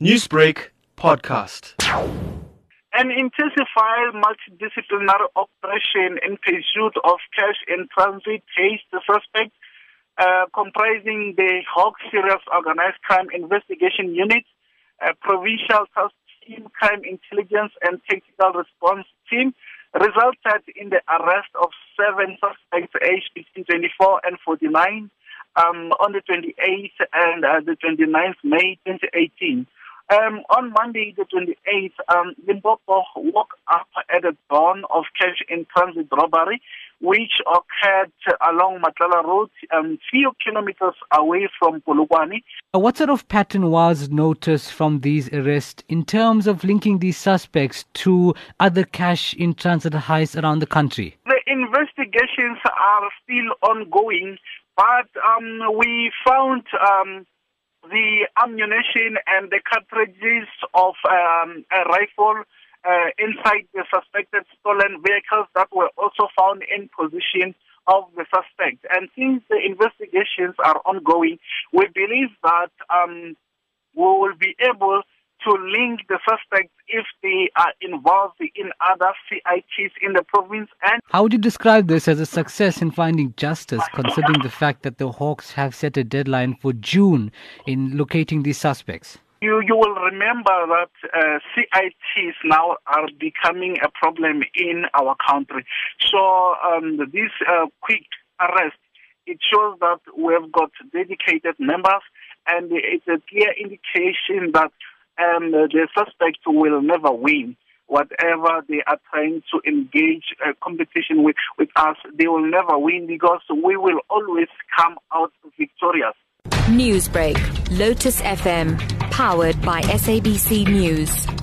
Newsbreak podcast. An intensified multidisciplinary operation in pursuit of cash in transit chased the suspect, uh, comprising the Hawk Serious Organized Crime Investigation Unit, Provincial Task Team, Crime Intelligence and Tactical Response Team, resulted in the arrest of seven suspects aged between 24 and 49 um, on the 28th and uh, the 29th May 2018. Um, on Monday, the 28th, um, Limpopo woke up at the dawn of cash in transit robbery, which occurred along Matlala Road, a um, few kilometers away from Polokwane. Uh, what sort of pattern was noticed from these arrests in terms of linking these suspects to other cash in transit heists around the country? The investigations are still ongoing, but um, we found um, the ammunition and the cartridges of um, a rifle uh, inside the suspected stolen vehicles that were also found in possession of the suspect. And since the investigations are ongoing, we believe that um, we will be able to link the suspects if they are involved in other CITs in the province. And how would you describe this as a success in finding justice, considering the fact that the Hawks have set a deadline for June in locating these suspects? You, you will remember that uh, CITs now are becoming a problem in our country. So um, this uh, quick arrest, it shows that we have got dedicated members and it's a clear indication that um, the suspects will never win. Whatever they are trying to engage a competition with, with us, they will never win because we will always come out victorious. Newsbreak, Lotus FM, powered by SABC News.